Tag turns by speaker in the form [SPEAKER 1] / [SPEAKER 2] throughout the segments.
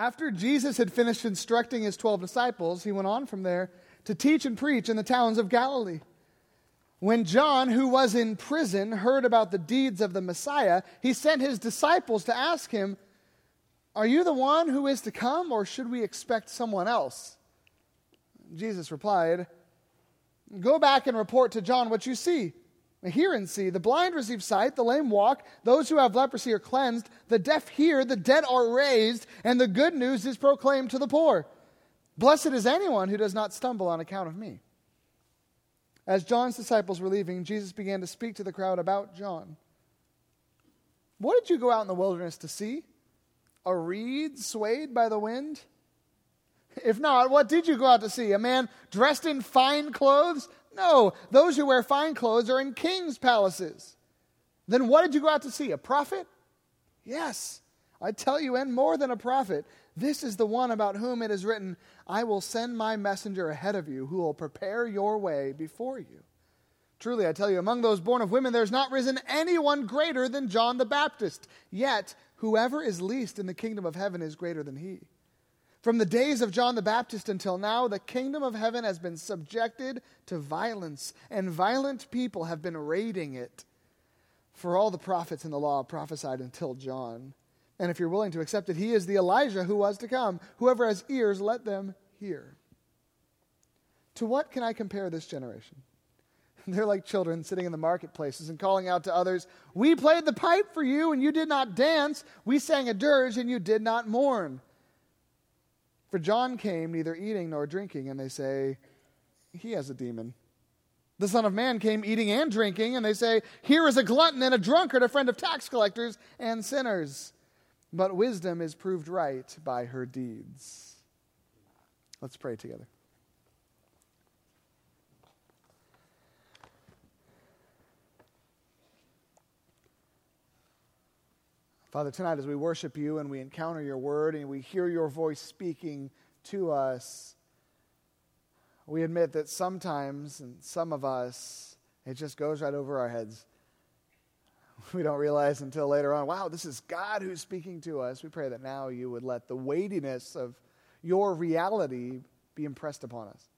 [SPEAKER 1] After Jesus had finished instructing his 12 disciples, he went on from there to teach and preach in the towns of Galilee. When John, who was in prison, heard about the deeds of the Messiah, he sent his disciples to ask him, Are you the one who is to come, or should we expect someone else? Jesus replied, Go back and report to John what you see. Hear and see. The blind receive sight, the lame walk, those who have leprosy are cleansed, the deaf hear, the dead are raised, and the good news is proclaimed to the poor. Blessed is anyone who does not stumble on account of me. As John's disciples were leaving, Jesus began to speak to the crowd about John. What did you go out in the wilderness to see? A reed swayed by the wind? If not, what did you go out to see? A man dressed in fine clothes? No, those who wear fine clothes are in king's palaces. Then what did you go out to see? A prophet? Yes, I tell you, and more than a prophet. This is the one about whom it is written, I will send my messenger ahead of you, who will prepare your way before you. Truly, I tell you, among those born of women, there's not risen anyone greater than John the Baptist. Yet, whoever is least in the kingdom of heaven is greater than he. From the days of John the Baptist until now, the kingdom of heaven has been subjected to violence, and violent people have been raiding it. For all the prophets in the law prophesied until John. And if you're willing to accept it, he is the Elijah who was to come. Whoever has ears, let them hear. To what can I compare this generation? They're like children sitting in the marketplaces and calling out to others, We played the pipe for you, and you did not dance. We sang a dirge, and you did not mourn. For John came neither eating nor drinking, and they say, He has a demon. The Son of Man came eating and drinking, and they say, Here is a glutton and a drunkard, a friend of tax collectors and sinners. But wisdom is proved right by her deeds. Let's pray together. Father, tonight as we worship you and we encounter your word and we hear your voice speaking to us, we admit that sometimes, and some of us, it just goes right over our heads. We don't realize until later on, wow, this is God who's speaking to us. We pray that now you would let the weightiness of your reality be impressed upon us.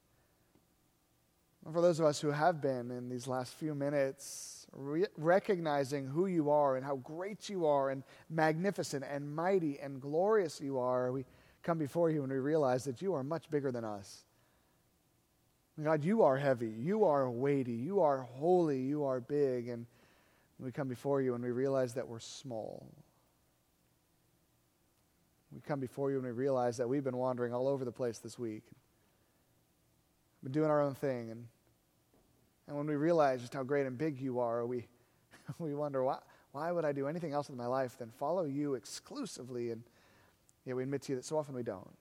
[SPEAKER 1] And for those of us who have been in these last few minutes re- recognizing who you are and how great you are and magnificent and mighty and glorious you are, we come before you and we realize that you are much bigger than us. God, you are heavy, you are weighty, you are holy, you are big, and we come before you and we realize that we're small. We come before you and we realize that we've been wandering all over the place this week. Been doing our own thing and and when we realize just how great and big you are, we, we wonder, why, why would I do anything else with my life than follow you exclusively? And yet we admit to you that so often we don't.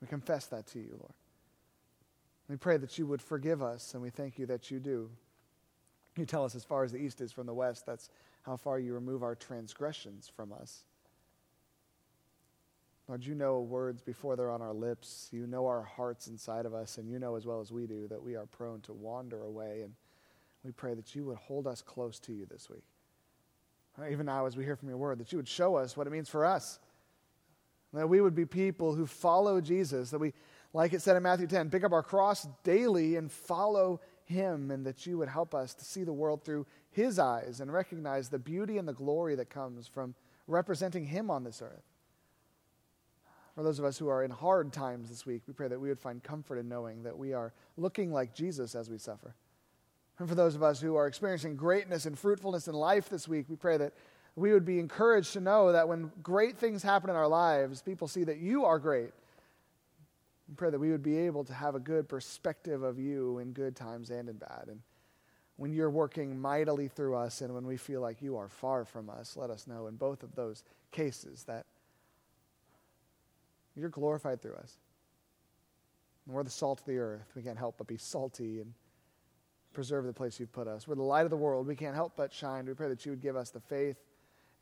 [SPEAKER 1] We confess that to you, Lord. We pray that you would forgive us, and we thank you that you do. You tell us as far as the east is from the west, that's how far you remove our transgressions from us. Lord, you know words before they're on our lips. You know our hearts inside of us, and you know as well as we do that we are prone to wander away. And we pray that you would hold us close to you this week. Even now, as we hear from your word, that you would show us what it means for us. That we would be people who follow Jesus, that we, like it said in Matthew 10, pick up our cross daily and follow him, and that you would help us to see the world through his eyes and recognize the beauty and the glory that comes from representing him on this earth. For those of us who are in hard times this week, we pray that we would find comfort in knowing that we are looking like Jesus as we suffer. And for those of us who are experiencing greatness and fruitfulness in life this week, we pray that we would be encouraged to know that when great things happen in our lives, people see that you are great. We pray that we would be able to have a good perspective of you in good times and in bad. And when you're working mightily through us and when we feel like you are far from us, let us know in both of those cases that you're glorified through us. And we're the salt of the earth. We can't help but be salty and preserve the place you've put us. We're the light of the world. We can't help but shine. We pray that you would give us the faith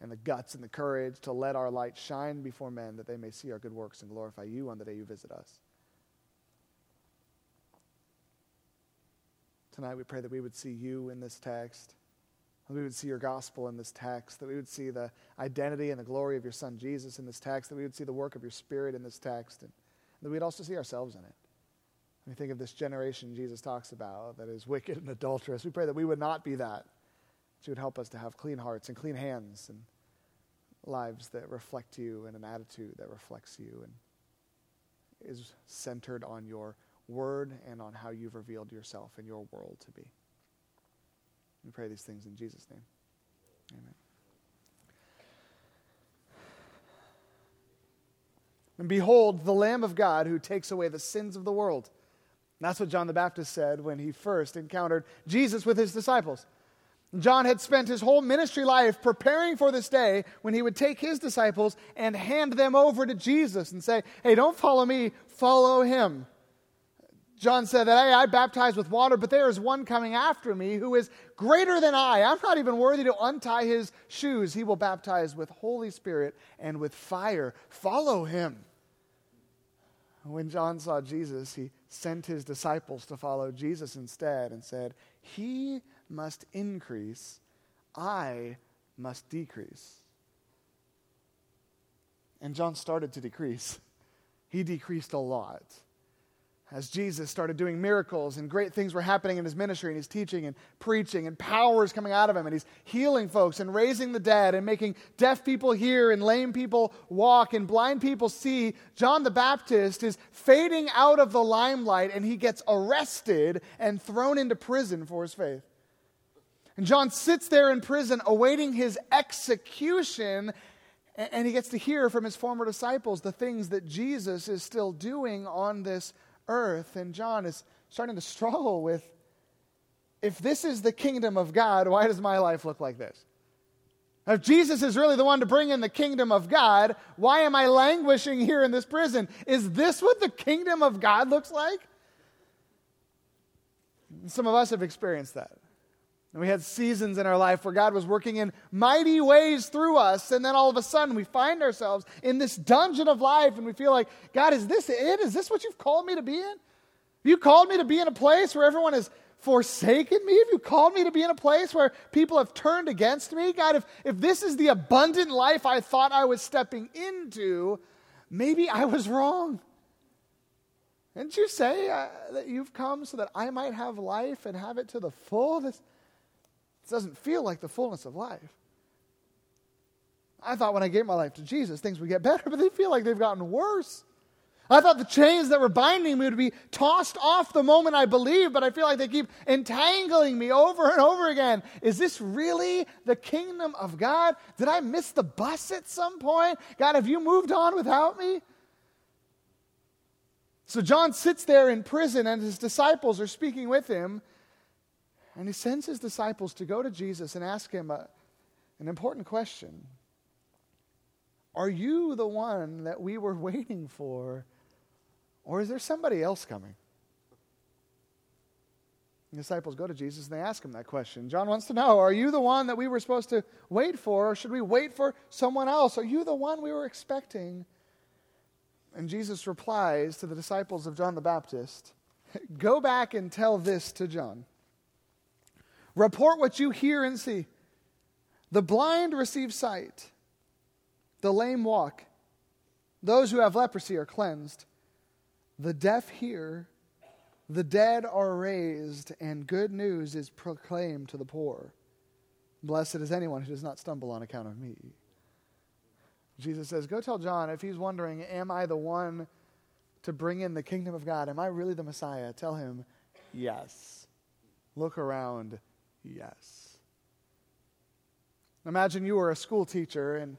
[SPEAKER 1] and the guts and the courage to let our light shine before men that they may see our good works and glorify you on the day you visit us. Tonight we pray that we would see you in this text. That we would see your gospel in this text, that we would see the identity and the glory of your son Jesus in this text, that we would see the work of your spirit in this text, and that we'd also see ourselves in it. We think of this generation Jesus talks about that is wicked and adulterous. We pray that we would not be that. You would help us to have clean hearts and clean hands and lives that reflect you and an attitude that reflects you and is centered on your word and on how you've revealed yourself in your world to be. We pray these things in Jesus' name. Amen. And behold, the Lamb of God who takes away the sins of the world. that's what John the Baptist said when he first encountered Jesus with his disciples. John had spent his whole ministry life preparing for this day when he would take his disciples and hand them over to Jesus and say, Hey, don't follow me, follow him. John said that hey, I baptize with water, but there is one coming after me who is greater than I. I'm not even worthy to untie his shoes. He will baptize with Holy Spirit and with fire. Follow him. When John saw Jesus, he sent his disciples to follow Jesus instead and said, He must increase, I must decrease. And John started to decrease. He decreased a lot as Jesus started doing miracles and great things were happening in his ministry and he's teaching and preaching and power is coming out of him and he's healing folks and raising the dead and making deaf people hear and lame people walk and blind people see, John the Baptist is fading out of the limelight and he gets arrested and thrown into prison for his faith. And John sits there in prison awaiting his execution and he gets to hear from his former disciples the things that Jesus is still doing on this. And John is starting to struggle with if this is the kingdom of God, why does my life look like this? If Jesus is really the one to bring in the kingdom of God, why am I languishing here in this prison? Is this what the kingdom of God looks like? Some of us have experienced that. And we had seasons in our life where God was working in mighty ways through us, and then all of a sudden we find ourselves in this dungeon of life, and we feel like, God, is this it? Is this what you've called me to be in? You called me to be in a place where everyone has forsaken me? Have you called me to be in a place where people have turned against me? God, if, if this is the abundant life I thought I was stepping into, maybe I was wrong. Didn't you say uh, that you've come so that I might have life and have it to the full? This, it doesn't feel like the fullness of life. I thought when I gave my life to Jesus, things would get better, but they feel like they've gotten worse. I thought the chains that were binding me would be tossed off the moment I believed, but I feel like they keep entangling me over and over again. Is this really the kingdom of God? Did I miss the bus at some point? God, have you moved on without me? So John sits there in prison, and his disciples are speaking with him. And he sends his disciples to go to Jesus and ask him a, an important question Are you the one that we were waiting for, or is there somebody else coming? The disciples go to Jesus and they ask him that question. John wants to know Are you the one that we were supposed to wait for, or should we wait for someone else? Are you the one we were expecting? And Jesus replies to the disciples of John the Baptist Go back and tell this to John. Report what you hear and see. The blind receive sight, the lame walk, those who have leprosy are cleansed, the deaf hear, the dead are raised, and good news is proclaimed to the poor. Blessed is anyone who does not stumble on account of me. Jesus says, Go tell John if he's wondering, Am I the one to bring in the kingdom of God? Am I really the Messiah? Tell him, Yes. Look around yes. Imagine you were a school teacher and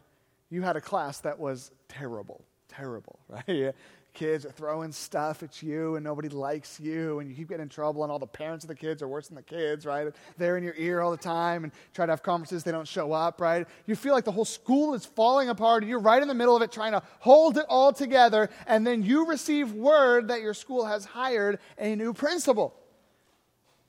[SPEAKER 1] you had a class that was terrible, terrible, right? Kids are throwing stuff at you and nobody likes you and you keep getting in trouble and all the parents of the kids are worse than the kids, right? They're in your ear all the time and try to have conferences, they don't show up, right? You feel like the whole school is falling apart and you're right in the middle of it trying to hold it all together and then you receive word that your school has hired a new principal.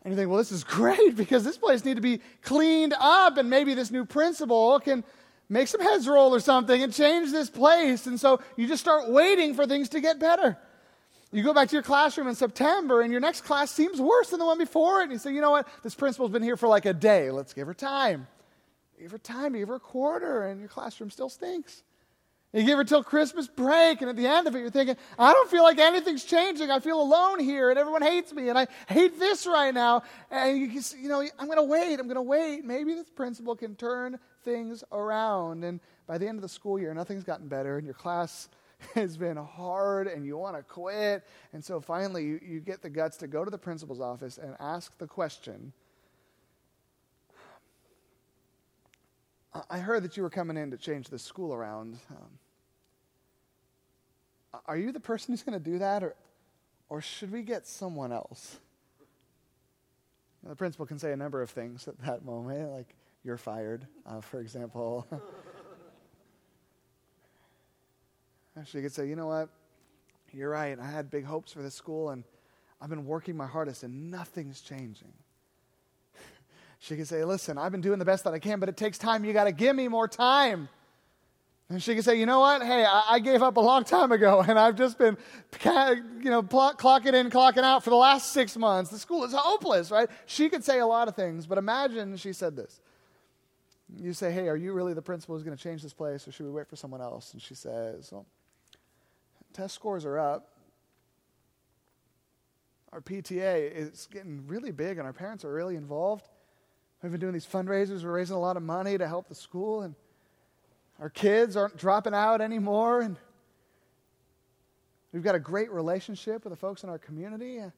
[SPEAKER 1] And you think, well, this is great because this place needs to be cleaned up, and maybe this new principal can make some heads roll or something and change this place. And so you just start waiting for things to get better. You go back to your classroom in September and your next class seems worse than the one before it. And you say, you know what? This principal's been here for like a day. Let's give her time. Give her time, give her a quarter, and your classroom still stinks. You give her till Christmas break, and at the end of it, you're thinking, I don't feel like anything's changing. I feel alone here, and everyone hates me, and I hate this right now. And you, just, you know, I'm going to wait. I'm going to wait. Maybe this principal can turn things around. And by the end of the school year, nothing's gotten better, and your class has been hard and you want to quit. And so finally, you, you get the guts to go to the principal's office and ask the question I heard that you were coming in to change the school around. Um, are you the person who's going to do that, or, or should we get someone else? The principal can say a number of things at that moment, like, you're fired, uh, for example. She could say, you know what? You're right. I had big hopes for this school, and I've been working my hardest, and nothing's changing. She could say, listen, I've been doing the best that I can, but it takes time. You got to give me more time. And she could say, you know what? Hey, I, I, gave up a long time ago, and I've just been, you know, pl- clocking in, clocking out for the last six months. The school is hopeless, right? She could say a lot of things, but imagine she said this. You say, hey, are you really the principal who's going to change this place, or should we wait for someone else? And she says, well, test scores are up. Our PTA is getting really big, and our parents are really involved. We've been doing these fundraisers. We're raising a lot of money to help the school, and our kids aren't dropping out anymore. And we've got a great relationship with the folks in our community. I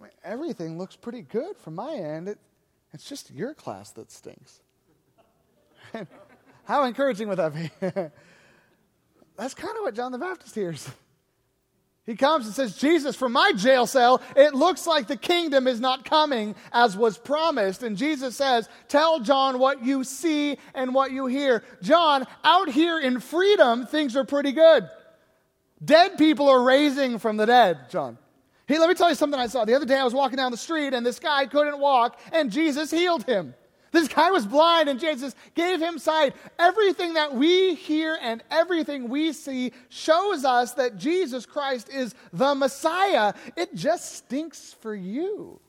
[SPEAKER 1] mean, everything looks pretty good from my end. It, it's just your class that stinks. How encouraging would that be? That's kind of what John the Baptist hears. He comes and says, Jesus, from my jail cell, it looks like the kingdom is not coming as was promised. And Jesus says, Tell John what you see and what you hear. John, out here in freedom, things are pretty good. Dead people are raising from the dead, John. Hey, let me tell you something I saw. The other day I was walking down the street and this guy couldn't walk, and Jesus healed him. This guy was blind and Jesus gave him sight. Everything that we hear and everything we see shows us that Jesus Christ is the Messiah. It just stinks for you.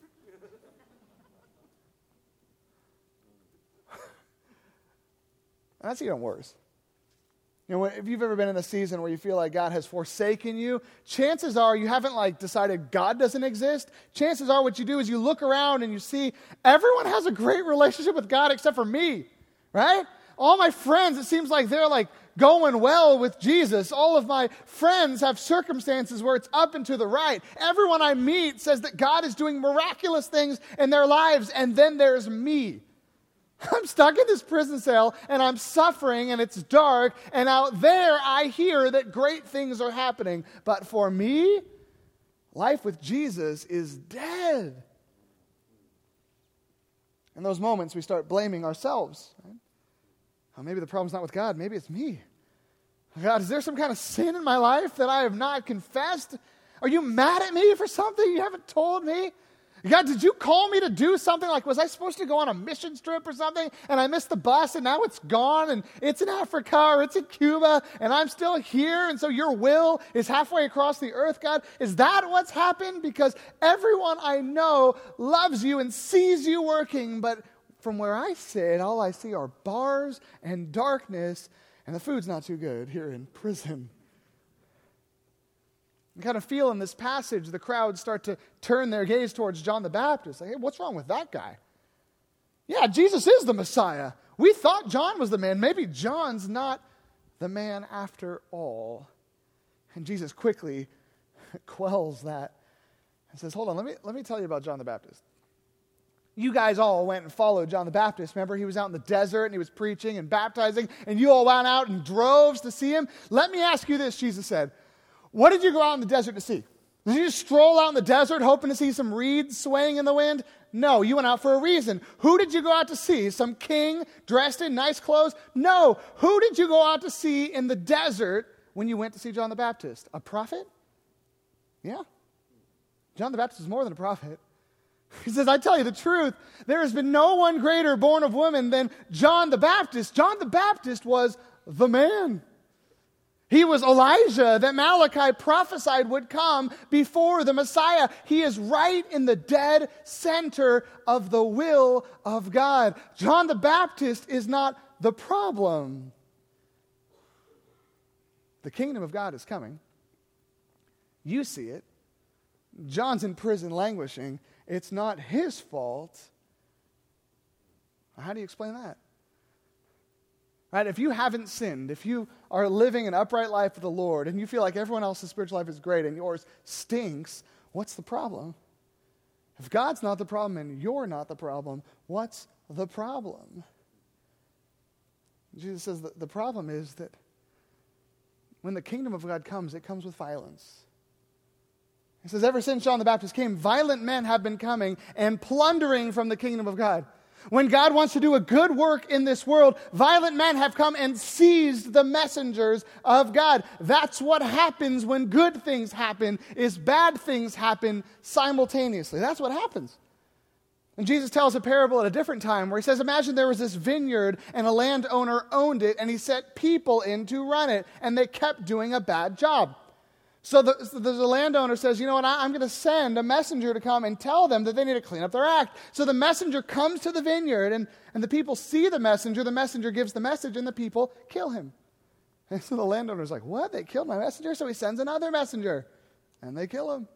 [SPEAKER 1] That's even worse. You know, if you've ever been in a season where you feel like God has forsaken you, chances are you haven't like decided God doesn't exist. Chances are what you do is you look around and you see everyone has a great relationship with God except for me, right? All my friends, it seems like they're like going well with Jesus. All of my friends have circumstances where it's up and to the right. Everyone I meet says that God is doing miraculous things in their lives, and then there's me. I'm stuck in this prison cell and I'm suffering and it's dark, and out there I hear that great things are happening. But for me, life with Jesus is dead. In those moments, we start blaming ourselves. Right? Oh, maybe the problem's not with God, maybe it's me. God, is there some kind of sin in my life that I have not confessed? Are you mad at me for something you haven't told me? God, did you call me to do something? Like, was I supposed to go on a mission trip or something? And I missed the bus and now it's gone and it's in Africa or it's in Cuba and I'm still here. And so your will is halfway across the earth, God. Is that what's happened? Because everyone I know loves you and sees you working. But from where I sit, all I see are bars and darkness. And the food's not too good here in prison. You kind of feel in this passage the crowd start to turn their gaze towards John the Baptist. Like, hey, what's wrong with that guy? Yeah, Jesus is the Messiah. We thought John was the man. Maybe John's not the man after all. And Jesus quickly quells that and says, Hold on, let me, let me tell you about John the Baptist. You guys all went and followed John the Baptist. Remember, he was out in the desert and he was preaching and baptizing, and you all went out in droves to see him. Let me ask you this, Jesus said. What did you go out in the desert to see? Did you just stroll out in the desert hoping to see some reeds swaying in the wind? No, you went out for a reason. Who did you go out to see? Some king dressed in nice clothes? No. Who did you go out to see in the desert when you went to see John the Baptist? A prophet? Yeah. John the Baptist is more than a prophet. He says, I tell you the truth, there has been no one greater born of woman than John the Baptist. John the Baptist was the man. He was Elijah that Malachi prophesied would come before the Messiah. He is right in the dead center of the will of God. John the Baptist is not the problem. The kingdom of God is coming. You see it. John's in prison languishing. It's not his fault. How do you explain that? Right? If you haven't sinned, if you are living an upright life with the Lord and you feel like everyone else's spiritual life is great and yours stinks, what's the problem? If God's not the problem and you're not the problem, what's the problem? Jesus says that the problem is that when the kingdom of God comes, it comes with violence. He says, Ever since John the Baptist came, violent men have been coming and plundering from the kingdom of God. When God wants to do a good work in this world, violent men have come and seized the messengers of God. That's what happens when good things happen, is bad things happen simultaneously. That's what happens. And Jesus tells a parable at a different time where he says, Imagine there was this vineyard and a landowner owned it and he set people in to run it and they kept doing a bad job. So the, so the landowner says, You know what? I, I'm going to send a messenger to come and tell them that they need to clean up their act. So the messenger comes to the vineyard and, and the people see the messenger. The messenger gives the message and the people kill him. And so the landowner's like, What? They killed my messenger? So he sends another messenger and they kill him.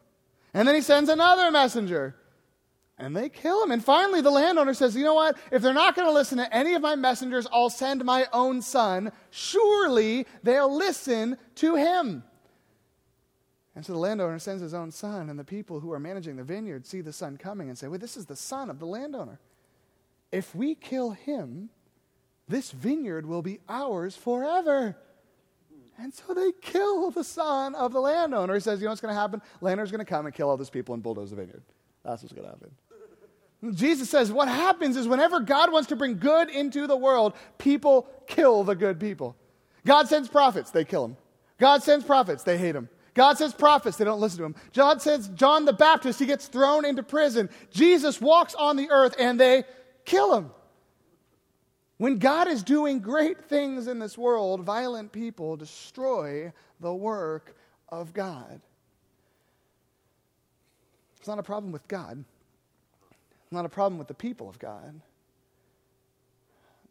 [SPEAKER 1] And then he sends another messenger and they kill him. And finally, the landowner says, You know what? If they're not going to listen to any of my messengers, I'll send my own son. Surely they'll listen to him. And so the landowner sends his own son, and the people who are managing the vineyard see the son coming and say, Well, this is the son of the landowner. If we kill him, this vineyard will be ours forever. And so they kill the son of the landowner. He says, You know what's going to happen? Landowner's going to come and kill all these people and bulldoze the vineyard. That's what's going to happen. Jesus says what happens is whenever God wants to bring good into the world, people kill the good people. God sends prophets, they kill them. God sends prophets, they hate them. God says prophets, they don't listen to him. God says John the Baptist, he gets thrown into prison. Jesus walks on the earth and they kill him. When God is doing great things in this world, violent people destroy the work of God. It's not a problem with God it's not a problem with the people of God.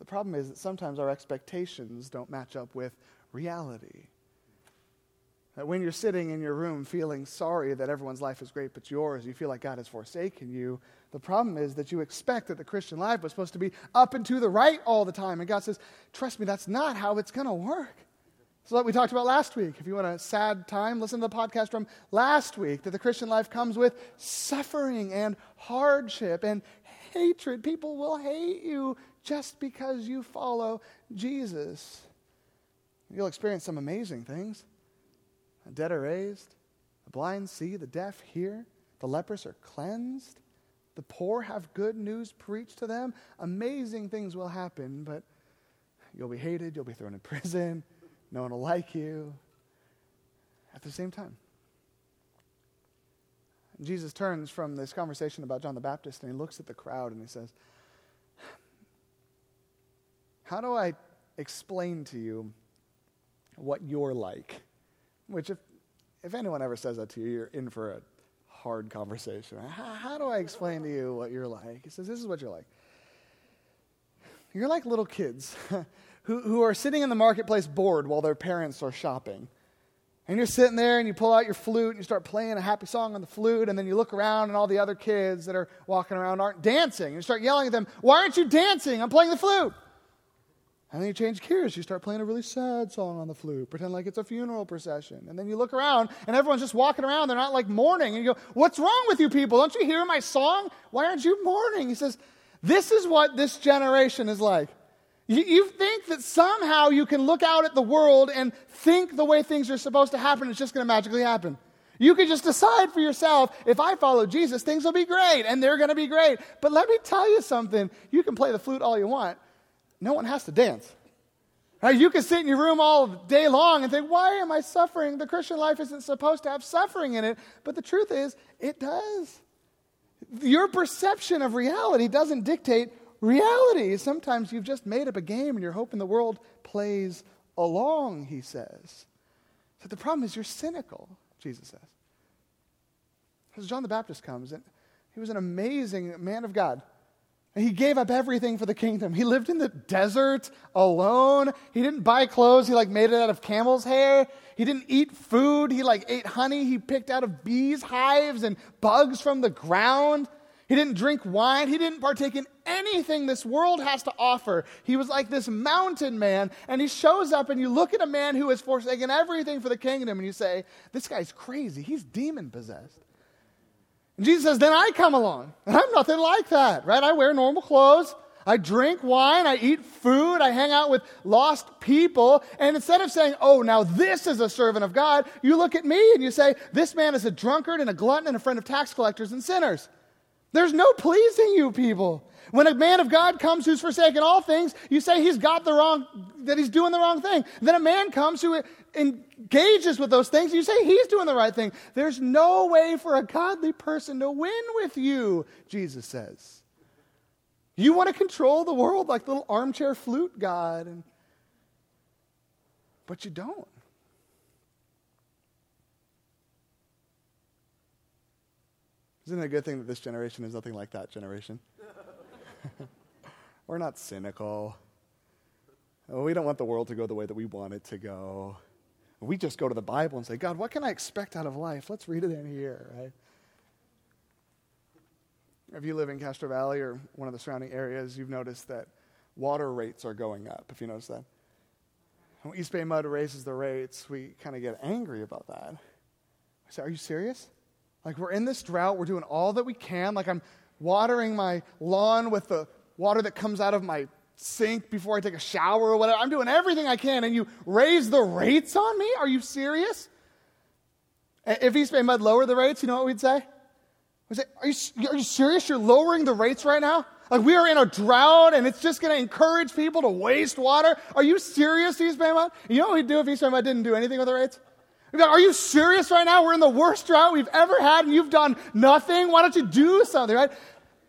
[SPEAKER 1] The problem is that sometimes our expectations don't match up with reality. That when you're sitting in your room feeling sorry that everyone's life is great but yours, you feel like God has forsaken you. The problem is that you expect that the Christian life was supposed to be up and to the right all the time. And God says, Trust me, that's not how it's going to work. So, what we talked about last week. If you want a sad time, listen to the podcast from last week that the Christian life comes with suffering and hardship and hatred. People will hate you just because you follow Jesus. You'll experience some amazing things. The dead are raised, the blind see, the deaf hear, the lepers are cleansed, the poor have good news preached to them. Amazing things will happen, but you'll be hated, you'll be thrown in prison no one will like you. At the same time, Jesus turns from this conversation about John the Baptist and he looks at the crowd and he says, How do I explain to you what you're like? Which, if, if anyone ever says that to you, you're in for a hard conversation. How, how do I explain to you what you're like? He says, This is what you're like. You're like little kids who, who are sitting in the marketplace bored while their parents are shopping. And you're sitting there and you pull out your flute and you start playing a happy song on the flute, and then you look around and all the other kids that are walking around aren't dancing. And you start yelling at them, Why aren't you dancing? I'm playing the flute. And then you change gears. You start playing a really sad song on the flute, pretend like it's a funeral procession. And then you look around and everyone's just walking around. They're not like mourning. And you go, What's wrong with you people? Don't you hear my song? Why aren't you mourning? He says, This is what this generation is like. You, you think that somehow you can look out at the world and think the way things are supposed to happen, it's just going to magically happen. You can just decide for yourself if I follow Jesus, things will be great, and they're going to be great. But let me tell you something you can play the flute all you want, no one has to dance. You can sit in your room all day long and think, why am I suffering? The Christian life isn't supposed to have suffering in it. But the truth is, it does. Your perception of reality doesn't dictate reality. Sometimes you've just made up a game and you're hoping the world plays along, he says. So the problem is you're cynical, Jesus says. Because John the Baptist comes, and he was an amazing man of God. He gave up everything for the kingdom. He lived in the desert alone. He didn't buy clothes. He like made it out of camel's hair. He didn't eat food. He like ate honey he picked out of bees' hives and bugs from the ground. He didn't drink wine. He didn't partake in anything this world has to offer. He was like this mountain man. And he shows up, and you look at a man who has forsaken everything for the kingdom, and you say, This guy's crazy. He's demon possessed. And Jesus says, Then I come along. And I'm nothing like that, right? I wear normal clothes. I drink wine, I eat food, I hang out with lost people. And instead of saying, oh, now this is a servant of God, you look at me and you say, this man is a drunkard and a glutton and a friend of tax collectors and sinners. There's no pleasing you people. When a man of God comes who's forsaken all things, you say he's got the wrong, that he's doing the wrong thing. Then a man comes who engages with those things, you say he's doing the right thing. There's no way for a godly person to win with you, Jesus says. You want to control the world like little armchair flute God, and, but you don't. Isn't it a good thing that this generation is nothing like that generation? We're not cynical. Oh, we don't want the world to go the way that we want it to go. We just go to the Bible and say, God, what can I expect out of life? Let's read it in here, right? If you live in Castro Valley or one of the surrounding areas, you've noticed that water rates are going up, if you notice that. When East Bay Mud raises the rates, we kind of get angry about that. I say, Are you serious? Like, we're in this drought, we're doing all that we can. Like, I'm watering my lawn with the water that comes out of my sink before I take a shower or whatever. I'm doing everything I can, and you raise the rates on me? Are you serious? If East Bay Mud lowered the rates, you know what we'd say? We'd say, are you, are you serious? You're lowering the rates right now? Like, we are in a drought, and it's just going to encourage people to waste water. Are you serious, East Bay Mud? You know what we'd do if East Bay Mud didn't do anything with the rates? Are you serious right now? We're in the worst drought we've ever had and you've done nothing. Why don't you do something, right?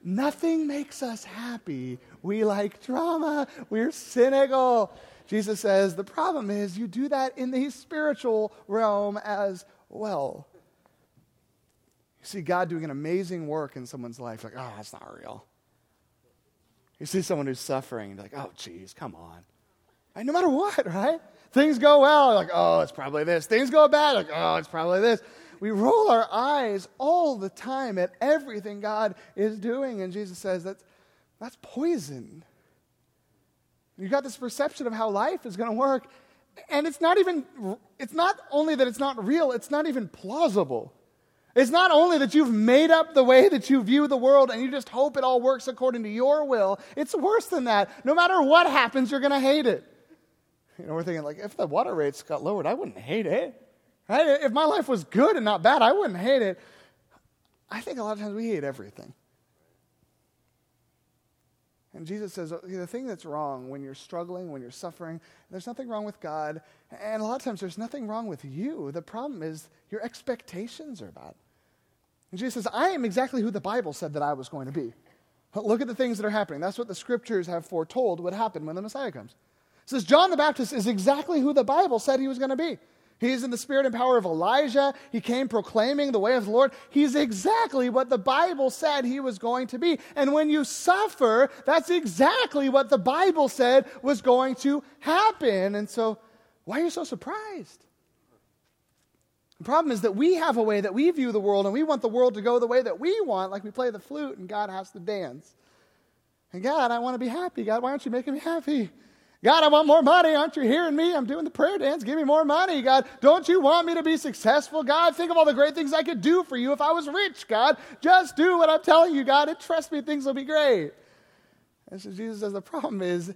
[SPEAKER 1] Nothing makes us happy. We like drama. We're cynical. Jesus says the problem is you do that in the spiritual realm as well. You see God doing an amazing work in someone's life, like, oh, that's not real. You see someone who's suffering, like, oh, geez, come on. Right? No matter what, right? Things go well, like, oh, it's probably this. Things go bad, like, oh, it's probably this. We roll our eyes all the time at everything God is doing. And Jesus says that's, that's poison. You've got this perception of how life is going to work. And it's not even, it's not only that it's not real, it's not even plausible. It's not only that you've made up the way that you view the world and you just hope it all works according to your will. It's worse than that. No matter what happens, you're going to hate it. You know, we're thinking, like, if the water rates got lowered, I wouldn't hate it. Right? If my life was good and not bad, I wouldn't hate it. I think a lot of times we hate everything. And Jesus says the thing that's wrong when you're struggling, when you're suffering, there's nothing wrong with God. And a lot of times there's nothing wrong with you. The problem is your expectations are bad. And Jesus says, I am exactly who the Bible said that I was going to be. Look at the things that are happening. That's what the scriptures have foretold would happen when the Messiah comes says John the Baptist is exactly who the Bible said he was going to be. He's in the spirit and power of Elijah. He came proclaiming the way of the Lord. He's exactly what the Bible said he was going to be. And when you suffer, that's exactly what the Bible said was going to happen. And so, why are you so surprised? The problem is that we have a way that we view the world, and we want the world to go the way that we want, like we play the flute and God has to dance. And God, I want to be happy. God, why aren't you making me happy? God, I want more money. Aren't you hearing me? I'm doing the prayer dance. Give me more money. God, don't you want me to be successful? God, think of all the great things I could do for you if I was rich. God, just do what I'm telling you, God, and trust me, things will be great. And so Jesus says the problem is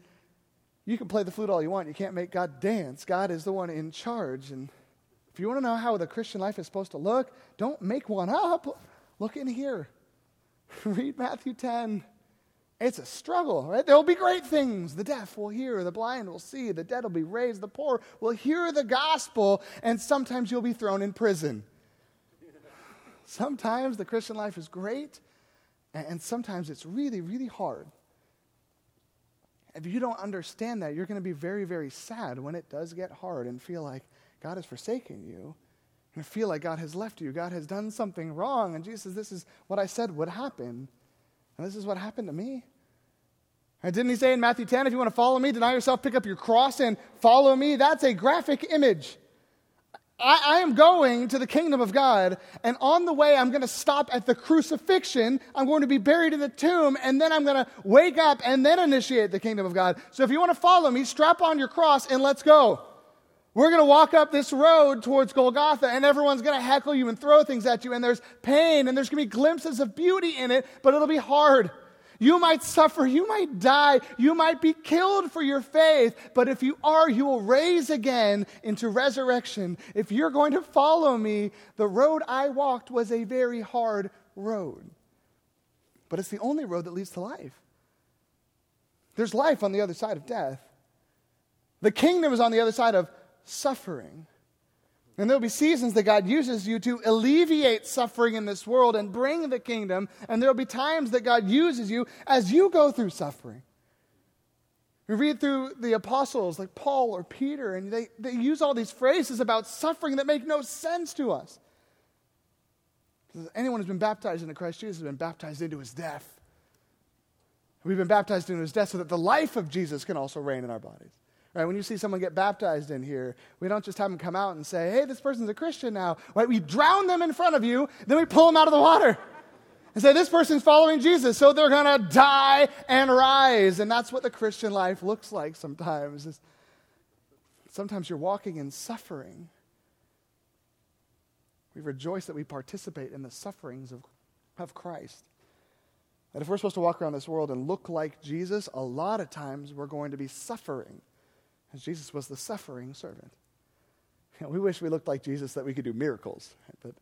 [SPEAKER 1] you can play the flute all you want. You can't make God dance. God is the one in charge. And if you want to know how the Christian life is supposed to look, don't make one up. Look in here. Read Matthew 10. It's a struggle, right? There will be great things. The deaf will hear, the blind will see, the dead will be raised, the poor will hear the gospel, and sometimes you'll be thrown in prison. Sometimes the Christian life is great, and sometimes it's really, really hard. If you don't understand that, you're going to be very, very sad when it does get hard and feel like, God has forsaken you. And feel like God has left you. God has done something wrong. And Jesus This is what I said would happen. And this is what happened to me. And didn't he say in Matthew 10, if you want to follow me, deny yourself, pick up your cross, and follow me? That's a graphic image. I, I, am going to the kingdom of God, and on the way, I'm going to stop at the crucifixion. I'm going to be buried in the tomb, and then I'm going to wake up and then initiate the kingdom of God. So if you want to follow me, strap on your cross and let's go. We're going to walk up this road towards Golgotha, and everyone's going to heckle you and throw things at you, and there's pain, and there's going to be glimpses of beauty in it, but it'll be hard. You might suffer, you might die, you might be killed for your faith, but if you are, you will raise again into resurrection. If you're going to follow me, the road I walked was a very hard road. But it's the only road that leads to life. There's life on the other side of death. The kingdom is on the other side of suffering. And there'll be seasons that God uses you to alleviate suffering in this world and bring the kingdom. And there'll be times that God uses you as you go through suffering. We read through the apostles like Paul or Peter, and they, they use all these phrases about suffering that make no sense to us. Anyone who's been baptized into Christ Jesus has been baptized into his death. We've been baptized into his death so that the life of Jesus can also reign in our bodies. Right? When you see someone get baptized in here, we don't just have them come out and say, hey, this person's a Christian now. Right? We drown them in front of you, then we pull them out of the water and say, this person's following Jesus, so they're going to die and rise. And that's what the Christian life looks like sometimes. Sometimes you're walking in suffering. We rejoice that we participate in the sufferings of, of Christ. That if we're supposed to walk around this world and look like Jesus, a lot of times we're going to be suffering. As Jesus was the suffering servant. You know, we wish we looked like Jesus that we could do miracles, but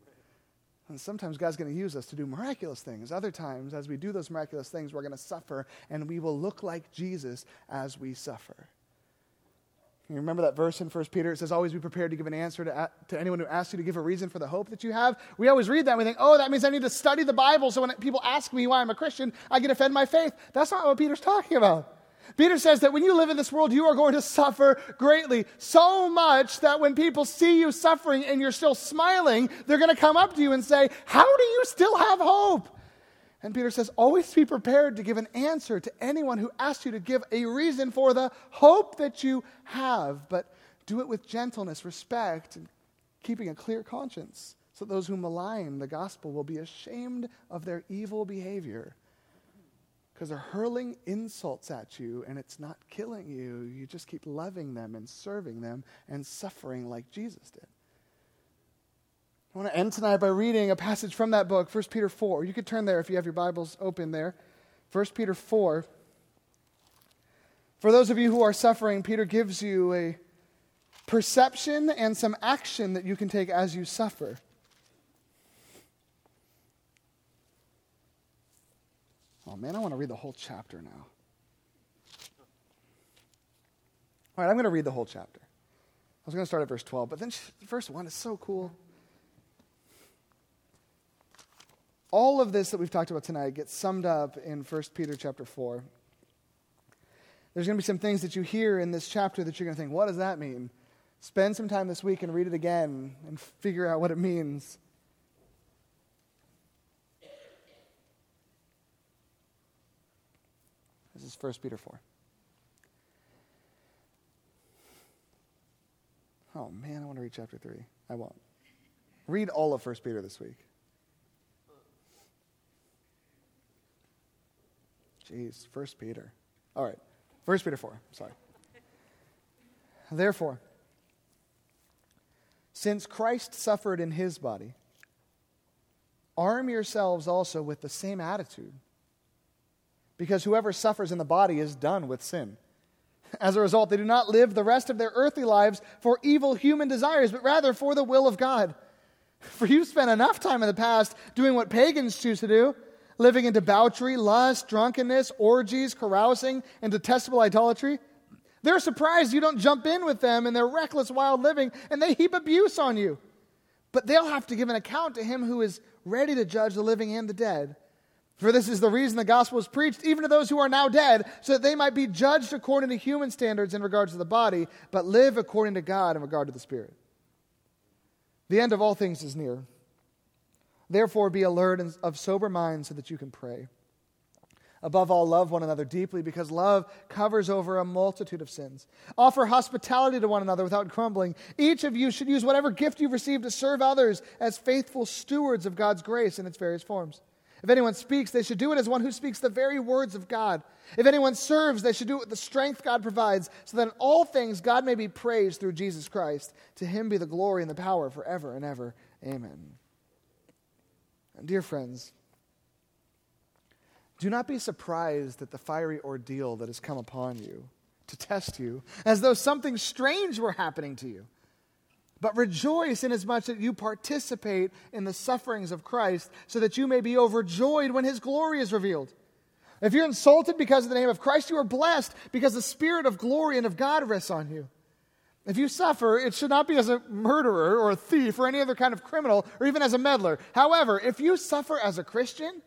[SPEAKER 1] and sometimes God's going to use us to do miraculous things. Other times, as we do those miraculous things, we're going to suffer, and we will look like Jesus as we suffer. You remember that verse in 1 Peter? It says, Always be prepared to give an answer to, to anyone who asks you to give a reason for the hope that you have. We always read that and we think, oh, that means I need to study the Bible so when people ask me why I'm a Christian, I can defend my faith. That's not what Peter's talking about. Peter says that when you live in this world, you are going to suffer greatly. So much that when people see you suffering and you're still smiling, they're going to come up to you and say, How do you still have hope? And Peter says, Always be prepared to give an answer to anyone who asks you to give a reason for the hope that you have, but do it with gentleness, respect, and keeping a clear conscience, so that those who malign the gospel will be ashamed of their evil behavior because they're hurling insults at you and it's not killing you. You just keep loving them and serving them and suffering like Jesus did. I want to end tonight by reading a passage from that book, 1 Peter 4. You could turn there if you have your Bibles open there. 1 Peter 4. For those of you who are suffering, Peter gives you a perception and some action that you can take as you suffer. Oh man, I want to read the whole chapter now. All right, I'm going to read the whole chapter. I was going to start at verse 12, but then verse 1 is so cool. All of this that we've talked about tonight gets summed up in 1 Peter chapter 4. There's going to be some things that you hear in this chapter that you're going to think, what does that mean? Spend some time this week and read it again and figure out what it means. Is 1 Peter 4. Oh man, I want to read chapter 3. I won't. Read all of 1 Peter this week. Jeez, 1 Peter. All right. 1 Peter 4. Sorry. Therefore, since Christ suffered in his body, arm yourselves also with the same attitude because whoever suffers in the body is done with sin. As a result, they do not live the rest of their earthly lives for evil human desires, but rather for the will of God. For you've spent enough time in the past doing what pagans choose to do, living in debauchery, lust, drunkenness, orgies, carousing, and detestable idolatry. They're surprised you don't jump in with them in their reckless, wild living, and they heap abuse on you. But they'll have to give an account to him who is ready to judge the living and the dead. For this is the reason the gospel is preached, even to those who are now dead, so that they might be judged according to human standards in regards to the body, but live according to God in regard to the spirit. The end of all things is near. Therefore, be alert and of sober mind so that you can pray. Above all, love one another deeply because love covers over a multitude of sins. Offer hospitality to one another without grumbling. Each of you should use whatever gift you've received to serve others as faithful stewards of God's grace in its various forms. If anyone speaks, they should do it as one who speaks the very words of God. If anyone serves, they should do it with the strength God provides, so that in all things God may be praised through Jesus Christ. To him be the glory and the power forever and ever. Amen. And dear friends, do not be surprised at the fiery ordeal that has come upon you to test you, as though something strange were happening to you. But rejoice inasmuch that you participate in the sufferings of Christ, so that you may be overjoyed when his glory is revealed. If you're insulted because of the name of Christ, you are blessed because the Spirit of glory and of God rests on you. If you suffer, it should not be as a murderer or a thief or any other kind of criminal or even as a meddler. However, if you suffer as a Christian,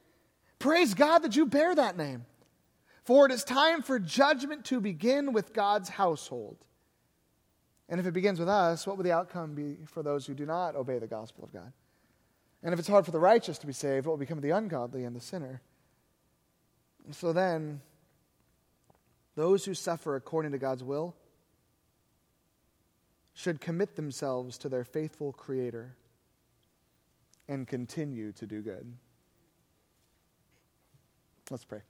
[SPEAKER 1] praise God that you bear that name. For it is time for judgment to begin with God's household. And if it begins with us, what will the outcome be for those who do not obey the gospel of God? And if it's hard for the righteous to be saved, what will become of the ungodly and the sinner? So then, those who suffer according to God's will should commit themselves to their faithful Creator and continue to do good. Let's pray.